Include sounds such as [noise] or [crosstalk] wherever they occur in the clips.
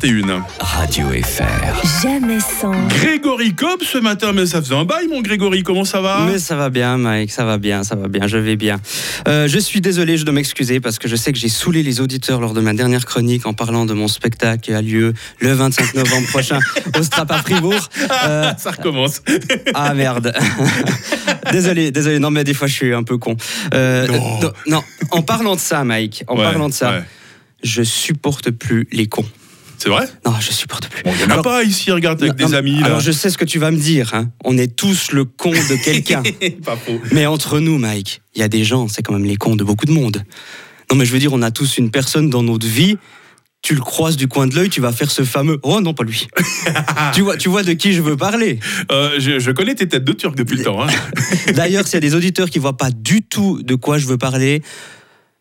21. Radio FR. Jamais sans. Grégory Cobb ce matin, mais ça faisait un bail, mon Grégory, comment ça va? Mais ça va bien, Mike, ça va bien, ça va bien, je vais bien. Euh, je suis désolé, je dois m'excuser parce que je sais que j'ai saoulé les auditeurs lors de ma dernière chronique en parlant de mon spectacle qui a lieu le 25 novembre prochain au Strap à Fribourg. [laughs] Euh, Ça recommence. [laughs] ah merde. [laughs] désolé, désolé, non mais des fois je suis un peu con. Euh, Non. non, non, en parlant de ça, Mike, en Ouais, parlant de ça, ouais. je supporte plus les cons. C'est vrai Non, je supporte plus. Bon, il n'y en a Alors- pas ici, regarde, avec Non, des amis. Là. Alors je sais ce que tu vas me dire, hein. on est tous le con de [laughs] quelqu'un. pas faux. Mais entre nous, Mike, il y a des gens, c'est quand même les cons de beaucoup de monde. Non, mais je veux dire, on a tous une personne dans notre vie. Tu le croises du coin de l'œil, tu vas faire ce fameux. Oh non, pas lui. [laughs] tu, vois, tu vois de qui je veux parler. Euh, je, je connais tes têtes de turc depuis le temps. hein. D'ailleurs, s'il y a des auditeurs qui voient pas du tout de quoi je veux parler,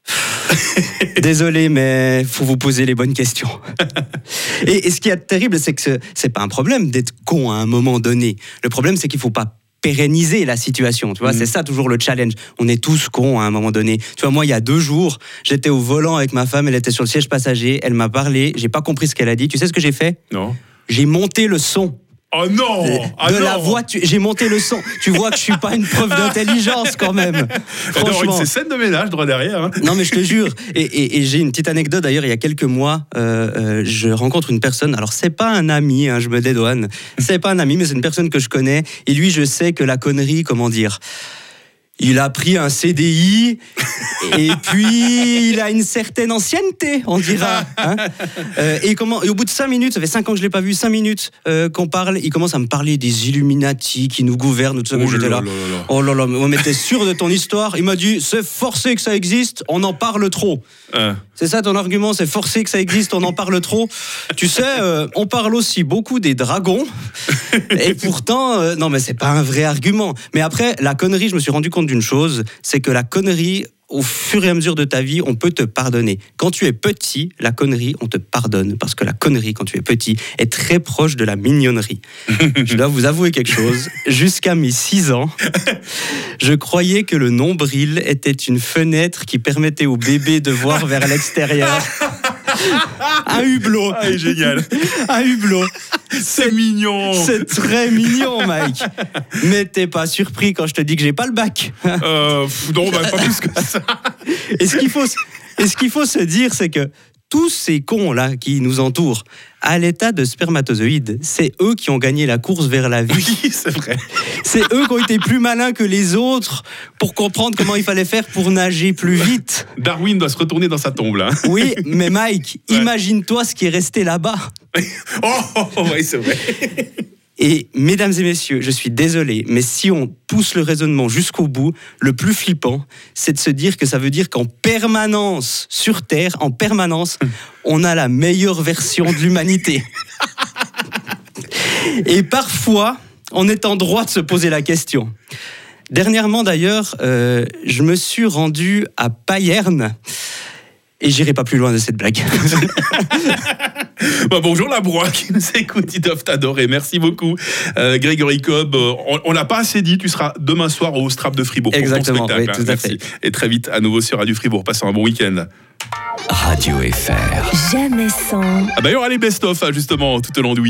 [laughs] désolé, mais faut vous poser les bonnes questions. [laughs] Et, et ce qui est terrible, c'est que ce- c'est pas un problème d'être con à un moment donné. Le problème, c'est qu'il faut pas pérenniser la situation. Tu vois, Mhm. c'est ça toujours le challenge. On est tous cons à un moment donné. Tu vois, moi, il y a deux jours, j'étais au volant avec ma femme, elle était sur le siège passager, elle m'a parlé, j'ai pas compris ce qu'elle a dit. Tu sais ce que j'ai fait? Non J'ai monté le son Oh non ah de non la voiture. J'ai monté le son. Tu vois que je suis pas une preuve [laughs] d'intelligence quand même. Franchement. une scène de ménage droit derrière. hein. Non mais je te jure. Et, et- et j'ai une petite anecdote d'ailleurs. Il y a quelques mois, euh, euh, je rencontre une personne. Alors c'est pas un ami, hein, je me dédouane. C'est pas un ami, mais c'est une personne que je connais. Et lui, je sais que la connerie, comment dire. Il a pris un CDI [laughs] et puis il a une certaine ancienneté, on dira. hein. [laughs] Euh, et, comment, et au bout de cinq minutes, ça fait cinq ans que je l'ai pas vu, cinq minutes euh, qu'on parle, il commence à me parler des Illuminati qui nous gouvernent, tout ça. Oh j'étais là là. là là là. Oh là là, mais t'es sûr de ton histoire? Il m'a dit, c'est forcé que ça existe, on en parle trop. Hein. C'est ça ton argument, c'est forcé que ça existe, on en parle trop? Tu sais, euh, on parle aussi beaucoup des dragons. [laughs] Et pourtant, euh, non mais c'est pas un vrai argument. Mais après, la connerie, je me suis rendu compte d'une chose, c'est que la connerie, au fur et à mesure de ta vie, on peut te pardonner. Quand tu es petit, la connerie, on te pardonne. Parce que la connerie, quand tu es petit, est très proche de la mignonnerie. [laughs] je dois vous avouer quelque chose. Jusqu'à mes 6 ans, je croyais que le nombril était une fenêtre qui permettait au bébé de voir vers l'extérieur. [laughs] Un hublot. Ah, génial. Un hublot. C'est mignon. C'est très mignon, Mike. Mais t'es pas surpris quand je te dis que j'ai pas le bac. Euh, non, bah, pas plus que ça. Et ce qu'il faut, et ce qu'il faut se dire, c'est que tous ces cons-là qui nous entourent, à l'état de spermatozoïdes, c'est eux qui ont gagné la course vers la vie. [laughs] Oui, c'est vrai. C'est eux qui ont été plus malins que les autres pour comprendre comment il fallait faire pour nager plus vite. Darwin doit se retourner dans sa tombe là. Oui, mais Mike, Ouais. imagine-toi ce qui est resté là-bas. [laughs] Oh, oh, oh, oui, c'est vrai. [laughs] Et mesdames et messieurs, je suis désolé, mais si on pousse le raisonnement jusqu'au bout, le plus flippant, c'est de se dire que ça veut dire qu'en permanence, sur Terre, en permanence, [laughs] on a la meilleure version de l'humanité. [laughs] Et parfois, on est en droit de se poser la question. Dernièrement d'ailleurs, euh, je me suis rendu à Payerne. Et j'irai pas plus loin de cette blague. [laughs] [laughs] Bah, bonjour la broie qui nous écoute, ils doivent t'adorer. Merci beaucoup. Euh, Grégory Cobb, euh, on, l'a pas assez dit, tu seras demain soir au Strap de Fribourg pour Exactement, ton spectacle. oui, tout à Merci. Et très vite à nouveau sur Radio Fribourg. Passez un bon week-end. Radio FR. Jamais sans. Ah bah, il y aura les best-of hein, justement tout au long du week-end.